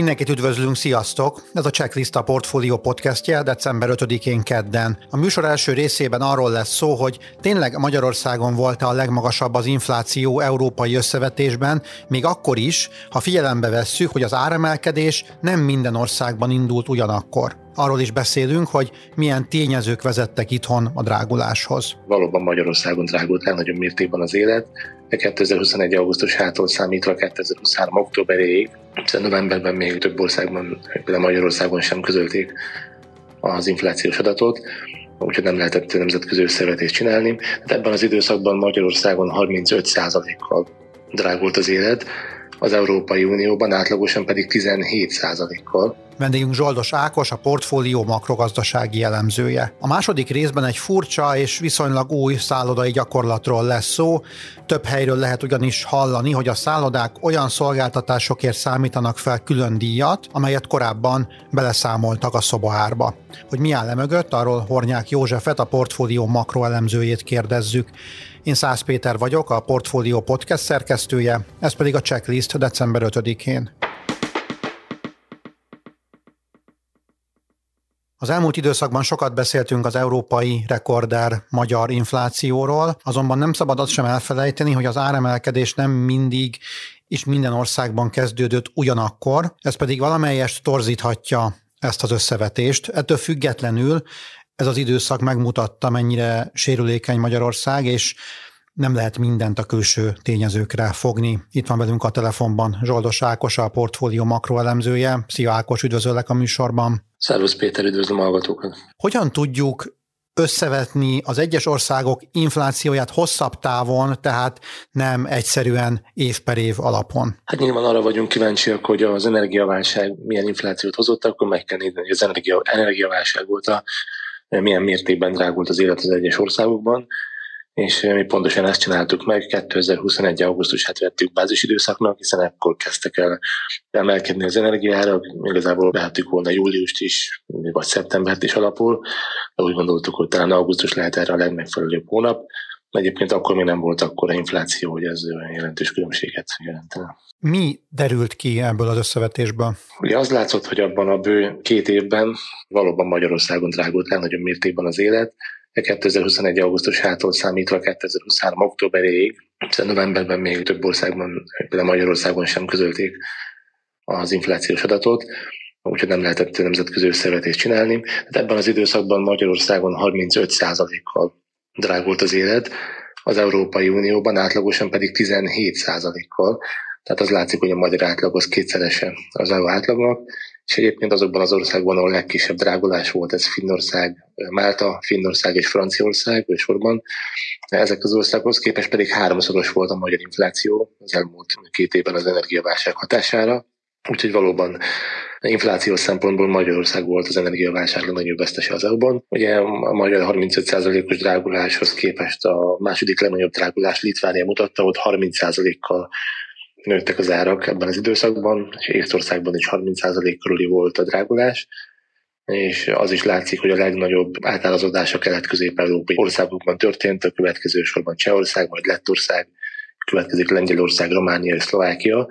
Mindenkit üdvözlünk, sziasztok! Ez a Checklist a Portfolio podcastje december 5-én kedden. A műsor első részében arról lesz szó, hogy tényleg Magyarországon volt-e a legmagasabb az infláció európai összevetésben, még akkor is, ha figyelembe vesszük, hogy az áremelkedés nem minden országban indult ugyanakkor. Arról is beszélünk, hogy milyen tényezők vezettek itthon a dráguláshoz. Valóban Magyarországon drágult legnagyobb mértékben az élet, 2021. augusztusától számítva 2023. októberéig, hiszen novemberben még több országban, például Magyarországon sem közölték az inflációs adatot, úgyhogy nem lehetett nemzetközi összevetést csinálni. De ebben az időszakban Magyarországon 35%-kal drágult az élet, az Európai Unióban átlagosan pedig 17%-kal. Vendégünk Zsoldos Ákos, a portfólió makrogazdasági elemzője. A második részben egy furcsa és viszonylag új szállodai gyakorlatról lesz szó. Több helyről lehet ugyanis hallani, hogy a szállodák olyan szolgáltatásokért számítanak fel külön díjat, amelyet korábban beleszámoltak a szobaárba. Hogy mi áll e mögött, arról Hornyák Józsefet, a portfólió makroelemzőjét kérdezzük. Én Szász Péter vagyok, a Portfolio podcast szerkesztője, ez pedig a checklist december 5-én. Az elmúlt időszakban sokat beszéltünk az európai rekorder magyar inflációról, azonban nem szabad azt sem elfelejteni, hogy az áremelkedés nem mindig és minden országban kezdődött ugyanakkor, ez pedig valamelyest torzíthatja ezt az összevetést. Ettől függetlenül ez az időszak megmutatta, mennyire sérülékeny Magyarország, és nem lehet mindent a külső tényezőkre fogni. Itt van velünk a telefonban Zsoldos Ákos, a portfólió makroelemzője. Szia Ákos, üdvözöllek a műsorban. Szervusz Péter, üdvözlöm a hallgatókat. Hogyan tudjuk összevetni az egyes országok inflációját hosszabb távon, tehát nem egyszerűen év per év alapon? Hát nyilván arra vagyunk kíváncsiak, hogy az energiaválság milyen inflációt hozott, akkor meg kell nézni, hogy az energia, energiaválság volt a milyen mértékben drágult az élet az egyes országokban, és mi pontosan ezt csináltuk meg, 2021. augusztusát vettük bázisidőszaknak, hiszen ekkor kezdtek el emelkedni az energiárak, igazából vehettük volna júliust is, vagy szeptembert is alapul, de úgy gondoltuk, hogy talán augusztus lehet erre a legmegfelelőbb hónap, Egyébként akkor még nem volt akkora infláció, hogy ez olyan jelentős különbséget jelentene. Mi derült ki ebből az összevetésből? Ugye az látszott, hogy abban a bő két évben valóban Magyarországon drágult legnagyobb mértékben az élet, 2021. augusztusától számítva 2023. októberéig, hiszen novemberben még több országban, például Magyarországon sem közölték az inflációs adatot, úgyhogy nem lehetett nemzetközi összevetést csinálni. Hát ebben az időszakban Magyarországon 35%-kal drágult az élet, az Európai Unióban átlagosan pedig 17%-kal. Tehát az látszik, hogy a magyar átlag az kétszerese az EU átlagnak, és egyébként azokban az országban, ahol legkisebb drágulás volt, ez Finnország, Málta, Finnország és Franciaország sorban. Ezek az országhoz képest pedig háromszoros volt a magyar infláció az elmúlt két évben az energiaválság hatására. Úgyhogy valóban inflációs szempontból Magyarország volt az energiaválság legnagyobb vesztese az EU-ban. Ugye a magyar 35%-os dráguláshoz képest a második legnagyobb drágulás Litvánia mutatta, ott 30%-kal nőttek az árak ebben az időszakban, és Észtországban is 30% körüli volt a drágulás, és az is látszik, hogy a legnagyobb átállazódás a kelet-közép-európai országokban történt, a következő sorban Csehország, majd Lettország, következik Lengyelország, Románia és Szlovákia,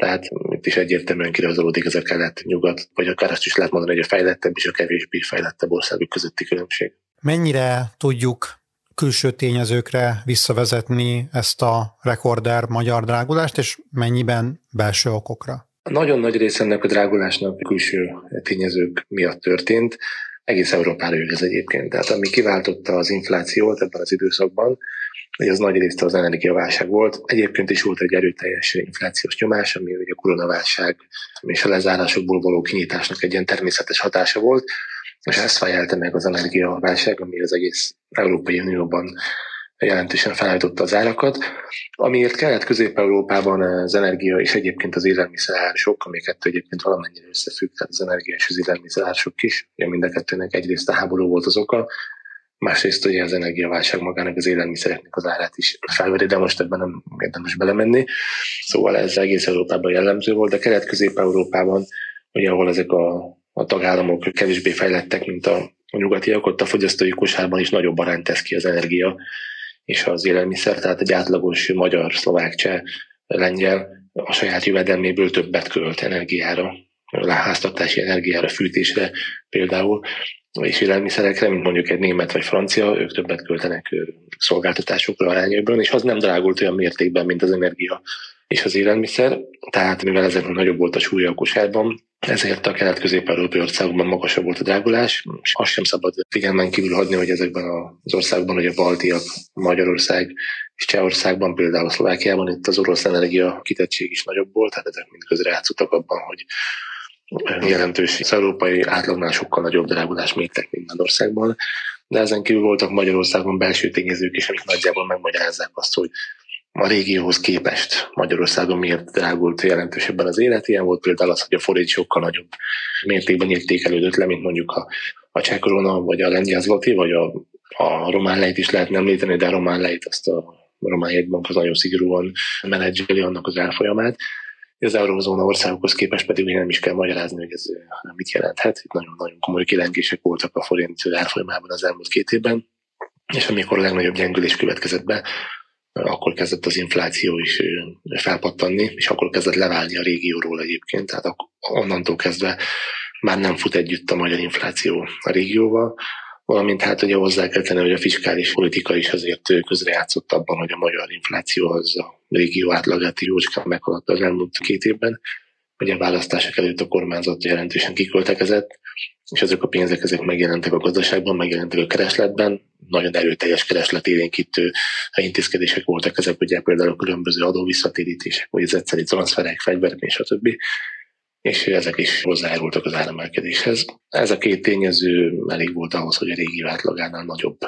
tehát itt is egyértelműen kirajzolódik ez a kelet-nyugat, vagy akár azt is lehet mondani, hogy a fejlettebb és a kevésbé fejlettebb országok közötti különbség. Mennyire tudjuk külső tényezőkre visszavezetni ezt a rekorder magyar drágulást, és mennyiben belső okokra? Nagyon nagy része ennek a drágulásnak külső tényezők miatt történt. Egész Európára ez egyébként. Tehát ami kiváltotta az inflációt ebben az időszakban, hogy az nagy részt az energiaválság volt. Egyébként is volt egy erőteljes inflációs nyomás, ami ugye a koronaválság és a lezárásokból való kinyitásnak egy ilyen természetes hatása volt, és ezt fejelte meg az energiaválság, ami az egész Európai Unióban jelentősen felállította az árakat, amiért kelet-közép-európában az energia és egyébként az élelmiszer sok, ami kettő egyébként valamennyire összefügg, tehát az energia és az élelmiszer sok is, ugye mind a kettőnek egyrészt a háború volt az oka, másrészt ugye az energiaválság magának az élelmiszereknek az árát is felveri, de most ebben nem érdemes belemenni. Szóval ez egész Európában jellemző volt, de kelet-közép-európában, ugye ahol ezek a a tagállamok kevésbé fejlettek, mint a, a nyugatiak, ott a fogyasztói kosárban is nagyobb arányt tesz ki az energia, és az élelmiszer, tehát egy átlagos magyar, szlovák, cseh, lengyel a saját jövedelméből többet költ energiára, háztartási energiára, fűtésre például, és élelmiszerekre, mint mondjuk egy német vagy francia, ők többet költenek szolgáltatásokra arányokban, és az nem drágult olyan mértékben, mint az energia és az élelmiszer, tehát mivel ezeknek nagyobb volt a súlya a kosárban, ezért a kelet-közép-európai országokban magasabb volt a drágulás, és azt sem szabad figyelmen kívül hagyni, hogy ezekben az országban, hogy a baltiak, Magyarország és Csehországban, például Szlovákiában itt az orosz energia kitettség is nagyobb volt, tehát ezek mind közrejátszottak abban, hogy jelentős az európai átlagnál sokkal nagyobb drágulás mértek országban, de ezen kívül voltak Magyarországon belső tényezők is, amik nagyjából megmagyarázzák azt, hogy a régióhoz képest Magyarországon miért drágult jelentősebben az élet. Ilyen volt például az, hogy a forint sokkal nagyobb mértékben értékelődött le, mint mondjuk a, a cseh korona, vagy a lengyel vagy a, a román lejt is lehetne említeni, de a román lejt azt a román jegybank az nagyon szigorúan menedzseli annak az elfolyamát. Az eurózóna országokhoz képest pedig még nem is kell magyarázni, hogy ez mit jelenthet. Itt nagyon-nagyon komoly kilengések voltak a forint árfolyamában az elmúlt két évben, és amikor a legnagyobb gyengülés következett be, akkor kezdett az infláció is felpattanni, és akkor kezdett leválni a régióról egyébként, tehát onnantól kezdve már nem fut együtt a magyar infláció a régióval, valamint hát ugye hozzá kell tenni, hogy a fiskális politika is azért közrejátszott abban, hogy a magyar infláció az régió átlagát jócskán meghaladta az elmúlt két évben. Ugye a választások előtt a kormányzat jelentősen kiköltekezett, és ezek a pénzek ezek megjelentek a gazdaságban, megjelentek a keresletben, nagyon erőteljes keresletélénkítő intézkedések voltak ezek, ugye például a különböző adóvisszatérítések, vagy az egyszeri transferek, fegyverek többi és ezek is hozzájárultak az áremelkedéshez. Ez a két tényező elég volt ahhoz, hogy a régi átlagánál nagyobb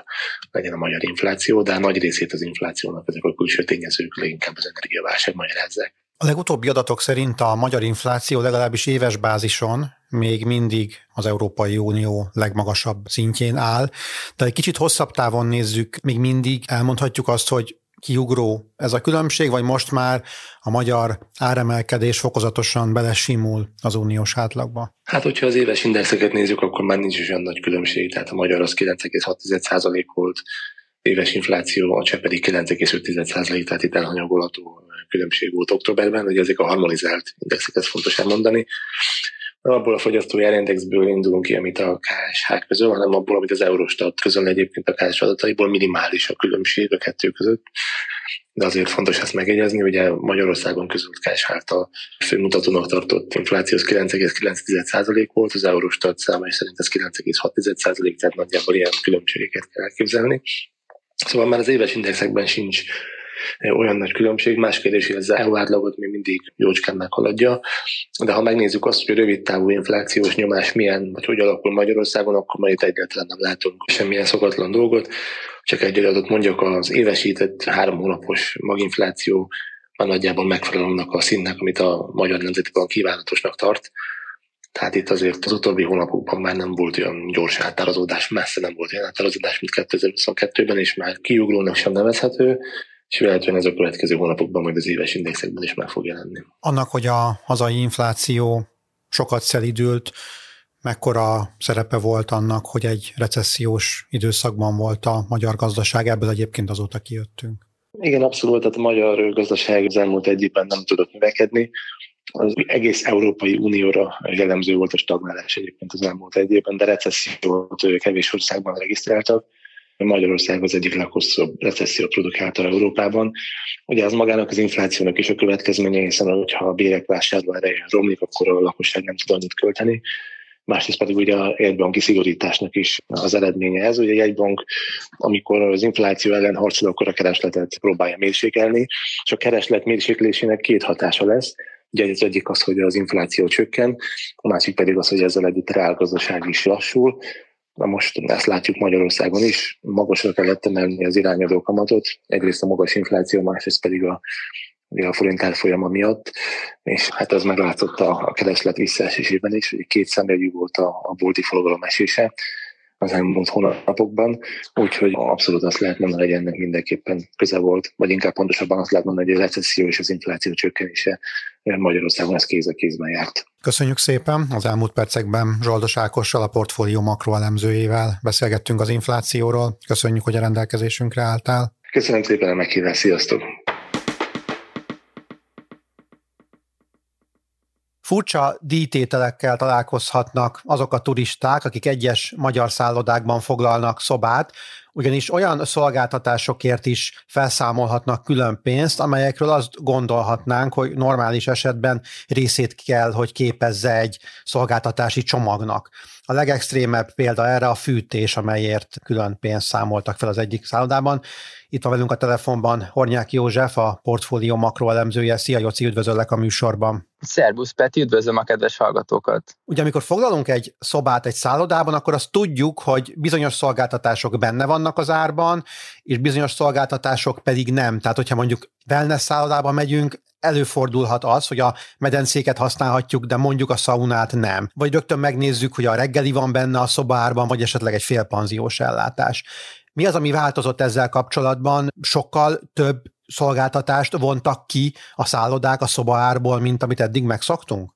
legyen a magyar infláció, de a nagy részét az inflációnak ezek a külső tényezők leginkább az energiaválság magyarázzák. A legutóbbi adatok szerint a magyar infláció legalábbis éves bázison még mindig az Európai Unió legmagasabb szintjén áll, de egy kicsit hosszabb távon nézzük, még mindig elmondhatjuk azt, hogy kiugró ez a különbség, vagy most már a magyar áremelkedés fokozatosan belesimul az uniós átlagba? Hát, hogyha az éves indexeket nézzük, akkor már nincs is olyan nagy különbség. Tehát a magyar az 9,6% volt, éves infláció, a cseh pedig 9,5%, tehát itt elhanyagolható különbség volt októberben, hogy ezek a harmonizált indexeket fontos elmondani abból a fogyasztói árindexből indulunk ki, amit a KSH közöl, hanem abból, amit az Eurostat közöl egyébként a KSH adataiból minimális a különbség a kettő között. De azért fontos ezt megjegyezni, hogy Magyarországon közült KSH által főmutatónak tartott infláció 9,9% volt, az Eurostat számai szerint ez 9,6%, tehát nagyjából ilyen különbségeket kell elképzelni. Szóval már az éves indexekben sincs olyan nagy különbség. Más kérdés, hogy az EU átlagot még mindig jócskán meghaladja, de ha megnézzük azt, hogy rövid távú inflációs nyomás milyen, vagy hogy alakul Magyarországon, akkor már itt egyáltalán nem látunk semmilyen szokatlan dolgot. Csak egy adatot mondjak, az évesített három hónapos maginfláció a nagyjából megfelel annak a színnek, amit a Magyar Nemzeti Bank kívánatosnak tart. Tehát itt azért az utóbbi hónapokban már nem volt olyan gyors átárazódás, messze nem volt olyan átárazódás, mint 2022-ben, és már kiugrónak sem nevezhető és véletlenül ez a következő hónapokban majd az éves indexekben is meg fog jelenni. Annak, hogy a hazai infláció sokat szelidült, mekkora szerepe volt annak, hogy egy recessziós időszakban volt a magyar gazdaság, ebből egyébként azóta kijöttünk. Igen, abszolút, tehát a magyar gazdaság az elmúlt egy évben nem tudott növekedni. Az egész Európai Unióra jellemző volt a stagnálás egyébként az elmúlt egy évben, de recessziót kevés országban regisztráltak Magyarország az egyik leghosszabb recessziót produkálta Európában. Ugye az magának az inflációnak is a következménye, hiszen hogyha a bérek vásárló ereje romlik, akkor a lakosság nem tud annyit költeni. Másrészt pedig ugye a jegybanki szigorításnak is az eredménye ez. Ugye a jegybank, amikor az infláció ellen harcol, akkor a keresletet próbálja mérsékelni, és a kereslet mérséklésének két hatása lesz. Ugye az egyik az, hogy az infláció csökken, a másik pedig az, hogy ezzel együtt reálgazdaság is lassul, Na most ezt látjuk Magyarországon is, magasra kellett emelni az irányadó kamatot, egyrészt a magas infláció, másrészt pedig a, a forint árfolyama miatt, és hát ez meglátszott a, a kereslet visszaesésében is, két szemjegyű volt a, a bolti forgalom esése az elmúlt hónapokban, úgyhogy abszolút azt lehet mondani, hogy ennek mindenképpen köze volt, vagy inkább pontosabban azt lehet mondani, hogy a recesszió és az infláció csökkenése Magyarországon ez kéz a kézben járt. Köszönjük szépen! Az elmúlt percekben Zsoldos Ákossal, a portfólió makroelemzőjével beszélgettünk az inflációról. Köszönjük, hogy a rendelkezésünkre álltál. Köszönöm szépen a meghívást, sziasztok! Furcsa díjtételekkel találkozhatnak azok a turisták, akik egyes magyar szállodákban foglalnak szobát, ugyanis olyan szolgáltatásokért is felszámolhatnak külön pénzt, amelyekről azt gondolhatnánk, hogy normális esetben részét kell, hogy képezze egy szolgáltatási csomagnak. A legextrémebb példa erre a fűtés, amelyért külön pénzt számoltak fel az egyik szállodában. Itt van velünk a telefonban Hornyák József, a portfólió makroelemzője. Szia Jóci, üdvözöllek a műsorban. Szerbusz Peti, üdvözlöm a kedves hallgatókat. Ugye amikor foglalunk egy szobát egy szállodában, akkor azt tudjuk, hogy bizonyos szolgáltatások benne vannak az árban, és bizonyos szolgáltatások pedig nem. Tehát, hogyha mondjuk wellness szállodába megyünk, előfordulhat az, hogy a medencéket használhatjuk, de mondjuk a szaunát nem. Vagy rögtön megnézzük, hogy a reggeli van benne a szobárban, vagy esetleg egy félpanziós ellátás. Mi az, ami változott ezzel kapcsolatban? Sokkal több szolgáltatást vontak ki a szállodák a szobaárból, mint amit eddig megszoktunk?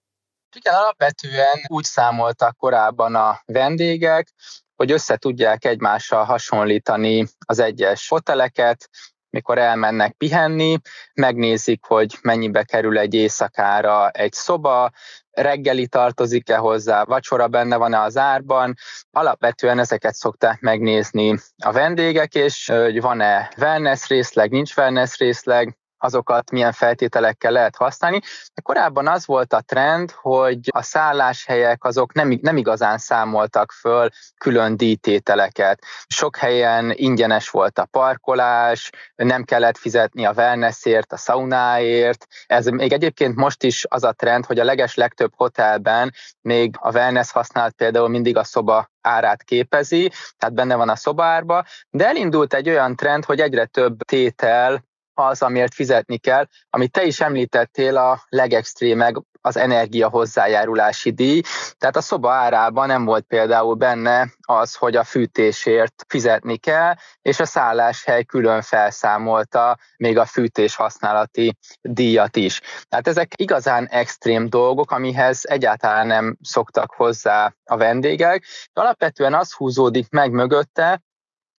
Igen, alapvetően úgy számoltak korábban a vendégek, hogy össze tudják egymással hasonlítani az egyes hoteleket, mikor elmennek pihenni, megnézik, hogy mennyibe kerül egy éjszakára egy szoba, reggeli tartozik-e hozzá, vacsora benne van-e az árban. Alapvetően ezeket szokták megnézni a vendégek, és hogy van-e wellness részleg, nincs wellness részleg, azokat milyen feltételekkel lehet használni. De korábban az volt a trend, hogy a szálláshelyek azok nem, nem igazán számoltak föl külön díjtételeket. Sok helyen ingyenes volt a parkolás, nem kellett fizetni a wellnessért, a szaunáért. Ez még egyébként most is az a trend, hogy a leges legtöbb hotelben még a wellness használat például mindig a szoba árát képezi, tehát benne van a szobárba, de elindult egy olyan trend, hogy egyre több tétel az, amiért fizetni kell. Amit te is említettél, a legextrémeg az energia hozzájárulási díj. Tehát a szoba árában nem volt például benne az, hogy a fűtésért fizetni kell, és a szálláshely külön felszámolta még a fűtés használati díjat is. Tehát ezek igazán extrém dolgok, amihez egyáltalán nem szoktak hozzá a vendégek. Alapvetően az húzódik meg mögötte,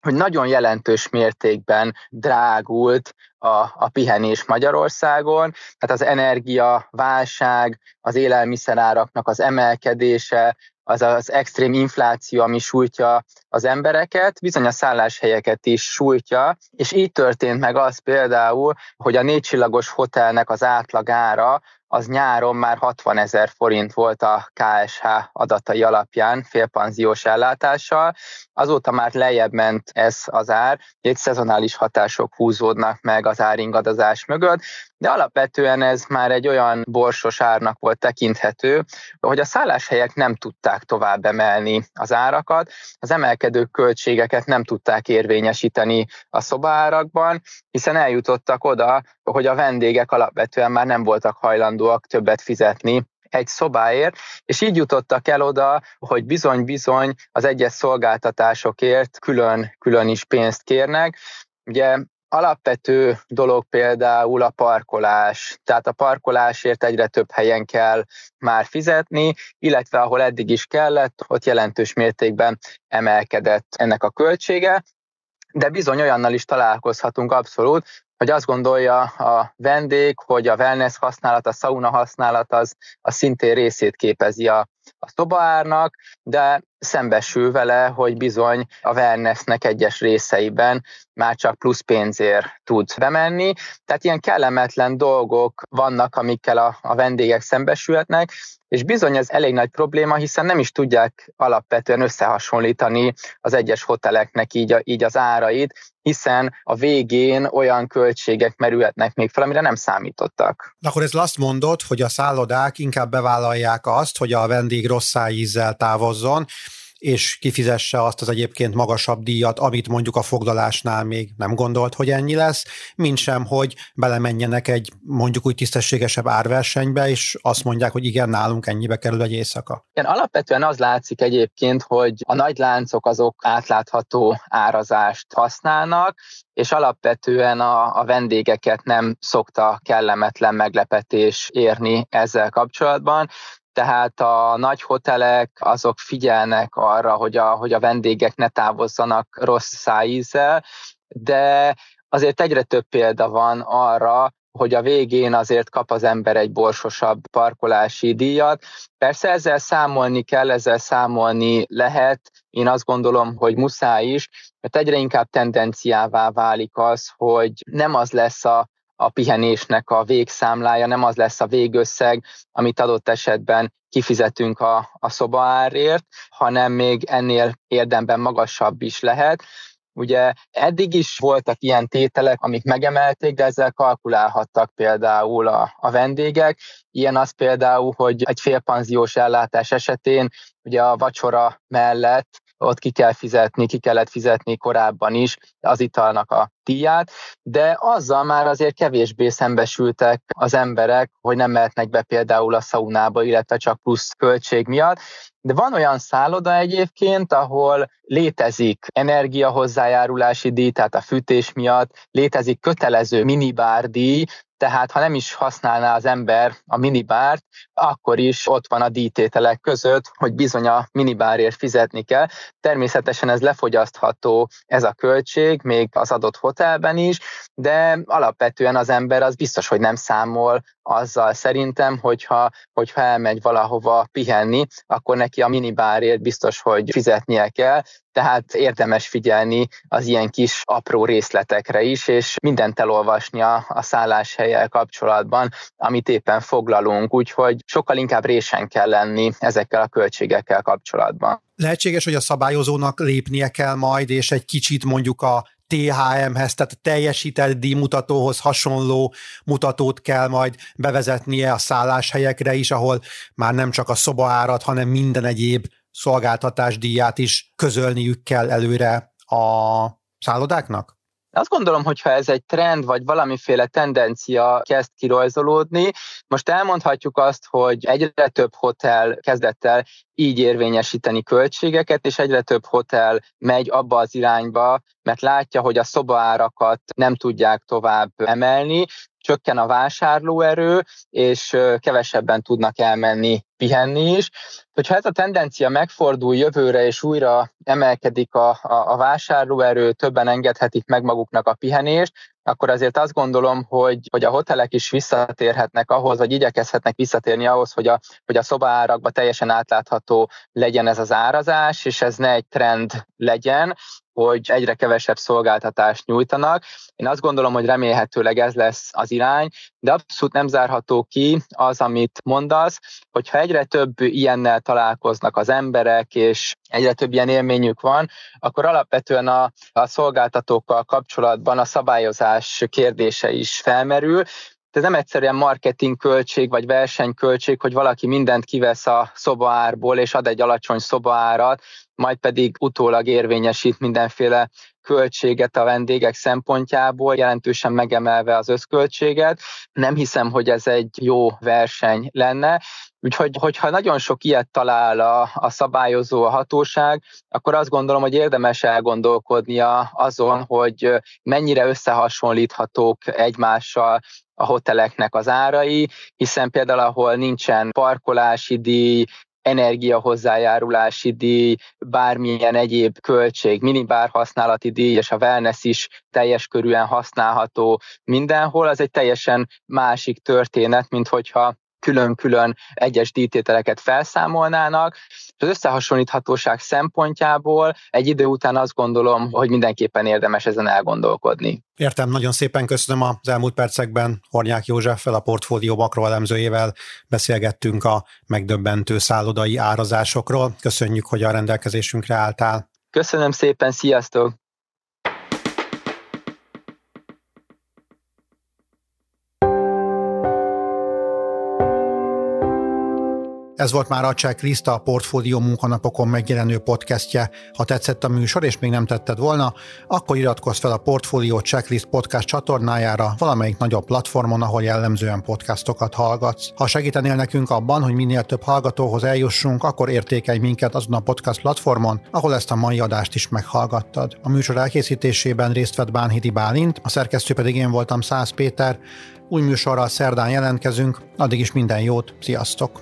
hogy nagyon jelentős mértékben drágult a, a pihenés Magyarországon, tehát az energiaválság, az élelmiszeráraknak az emelkedése, az az extrém infláció, ami sújtja az embereket, bizony a szálláshelyeket is sújtja, és így történt meg az például, hogy a négycsillagos hotelnek az átlagára az nyáron már 60 ezer forint volt a KSH adatai alapján félpanziós ellátással. Azóta már lejjebb ment ez az ár, egy szezonális hatások húzódnak meg az áringadozás mögött, de alapvetően ez már egy olyan borsos árnak volt tekinthető, hogy a szálláshelyek nem tudták tovább emelni az árakat, az emelkedő költségeket nem tudták érvényesíteni a szobárakban, hiszen eljutottak oda, hogy a vendégek alapvetően már nem voltak hajlandóak többet fizetni egy szobáért, és így jutottak el oda, hogy bizony-bizony az egyes szolgáltatásokért külön-külön is pénzt kérnek. Ugye Alapvető dolog például a parkolás, tehát a parkolásért egyre több helyen kell már fizetni, illetve ahol eddig is kellett, ott jelentős mértékben emelkedett ennek a költsége, de bizony olyannal is találkozhatunk abszolút, hogy azt gondolja a vendég, hogy a wellness használat, a sauna használat az, az szintén részét képezi a, a szobaárnak, de szembesül vele, hogy bizony a wellnessnek egyes részeiben már csak plusz pénzért tud bemenni. Tehát ilyen kellemetlen dolgok vannak, amikkel a, a vendégek szembesülhetnek, és bizony ez elég nagy probléma, hiszen nem is tudják alapvetően összehasonlítani az egyes hoteleknek így, a, így az árait, hiszen a végén olyan költségek merülhetnek még fel, amire nem számítottak. Akkor ez azt mondod, hogy a szállodák inkább bevállalják azt, hogy a vendég rossz ízzel távozzon, és kifizesse azt az egyébként magasabb díjat, amit mondjuk a foglalásnál még nem gondolt, hogy ennyi lesz, mint sem, hogy belemenjenek egy mondjuk úgy tisztességesebb árversenybe, és azt mondják, hogy igen, nálunk ennyibe kerül egy éjszaka. Igen, alapvetően az látszik egyébként, hogy a nagy láncok azok átlátható árazást használnak, és alapvetően a, a vendégeket nem szokta kellemetlen meglepetés érni ezzel kapcsolatban tehát a nagy hotelek azok figyelnek arra, hogy a, hogy a vendégek ne távozzanak rossz szájízzel, de azért egyre több példa van arra, hogy a végén azért kap az ember egy borsosabb parkolási díjat. Persze ezzel számolni kell, ezzel számolni lehet. Én azt gondolom, hogy muszáj is, mert egyre inkább tendenciává válik az, hogy nem az lesz a a pihenésnek a végszámlája, nem az lesz a végösszeg, amit adott esetben kifizetünk a, a szobaárért, hanem még ennél érdemben magasabb is lehet. Ugye eddig is voltak ilyen tételek, amik megemelték, de ezzel kalkulálhattak például a, a vendégek. Ilyen az például, hogy egy félpanziós ellátás esetén ugye a vacsora mellett ott ki kell fizetni, ki kellett fizetni korábban is az italnak a díját, de azzal már azért kevésbé szembesültek az emberek, hogy nem mehetnek be például a szaunába, illetve csak plusz költség miatt. De van olyan szálloda egyébként, ahol létezik energiahozzájárulási díj, tehát a fűtés miatt, létezik kötelező minibárdíj, tehát ha nem is használná az ember a minibárt, akkor is ott van a díjtételek között, hogy bizony a minibárért fizetni kell. Természetesen ez lefogyasztható ez a költség, még az adott hotelben is, de alapvetően az ember az biztos, hogy nem számol azzal szerintem, hogyha, hogyha elmegy valahova pihenni, akkor neki a minibárért biztos, hogy fizetnie kell, tehát érdemes figyelni az ilyen kis apró részletekre is, és mindent elolvasni a, a szálláshelyel kapcsolatban, amit éppen foglalunk, úgyhogy sokkal inkább résen kell lenni ezekkel a költségekkel kapcsolatban. Lehetséges, hogy a szabályozónak lépnie kell majd, és egy kicsit mondjuk a THM-hez, tehát a teljesített díjmutatóhoz hasonló mutatót kell majd bevezetnie a szálláshelyekre is, ahol már nem csak a szobaárat, hanem minden egyéb szolgáltatás díját is közölniük kell előre a szállodáknak? Azt gondolom, hogy ha ez egy trend, vagy valamiféle tendencia kezd kirajzolódni, most elmondhatjuk azt, hogy egyre több hotel kezdett el így érvényesíteni költségeket, és egyre több hotel megy abba az irányba, mert látja, hogy a szobaárakat nem tudják tovább emelni, csökken a vásárlóerő, és kevesebben tudnak elmenni pihenni is. Hogyha ez a tendencia megfordul jövőre, és újra emelkedik a, a, a vásárlóerő, többen engedhetik meg maguknak a pihenést, akkor azért azt gondolom, hogy, hogy a hotelek is visszatérhetnek ahhoz, vagy igyekezhetnek visszatérni ahhoz, hogy a, hogy a szobaárakba teljesen átlátható legyen ez az árazás, és ez ne egy trend legyen, hogy egyre kevesebb szolgáltatást nyújtanak. Én azt gondolom, hogy remélhetőleg ez lesz az irány, de abszolút nem zárható ki az, amit mondasz, hogyha egyre több ilyennel találkoznak az emberek, és egyre több ilyen élményük van, akkor alapvetően a, a szolgáltatókkal kapcsolatban a szabályozás kérdése is felmerül, ez nem egyszerűen marketing költség vagy versenyköltség, hogy valaki mindent kivesz a szobaárból és ad egy alacsony szobaárat, majd pedig utólag érvényesít mindenféle költséget a vendégek szempontjából, jelentősen megemelve az összköltséget. Nem hiszem, hogy ez egy jó verseny lenne. Úgyhogy, hogyha nagyon sok ilyet talál a, a szabályozó, a hatóság, akkor azt gondolom, hogy érdemes elgondolkodnia azon, hogy mennyire összehasonlíthatók egymással a hoteleknek az árai, hiszen például ahol nincsen parkolási díj, energiahozzájárulási díj, bármilyen egyéb költség, minibár használati díj, és a wellness is teljes körűen használható mindenhol, az egy teljesen másik történet, mint hogyha külön-külön egyes díjtételeket felszámolnának. Az összehasonlíthatóság szempontjából egy idő után azt gondolom, hogy mindenképpen érdemes ezen elgondolkodni. Értem, nagyon szépen köszönöm az elmúlt percekben Hornyák Józseffel, a portfólió makroelemzőjével beszélgettünk a megdöbbentő szállodai árazásokról. Köszönjük, hogy a rendelkezésünkre álltál. Köszönöm szépen, sziasztok! Ez volt már a Cseh Kriszta, a Portfólió munkanapokon megjelenő podcastje. Ha tetszett a műsor, és még nem tetted volna, akkor iratkozz fel a Portfólió Checklist podcast csatornájára valamelyik nagyobb platformon, ahol jellemzően podcastokat hallgatsz. Ha segítenél nekünk abban, hogy minél több hallgatóhoz eljussunk, akkor értékelj minket azon a podcast platformon, ahol ezt a mai adást is meghallgattad. A műsor elkészítésében részt vett Bánhidi Bálint, a szerkesztő pedig én voltam Száz Péter. Új műsorral szerdán jelentkezünk, addig is minden jót, sziasztok!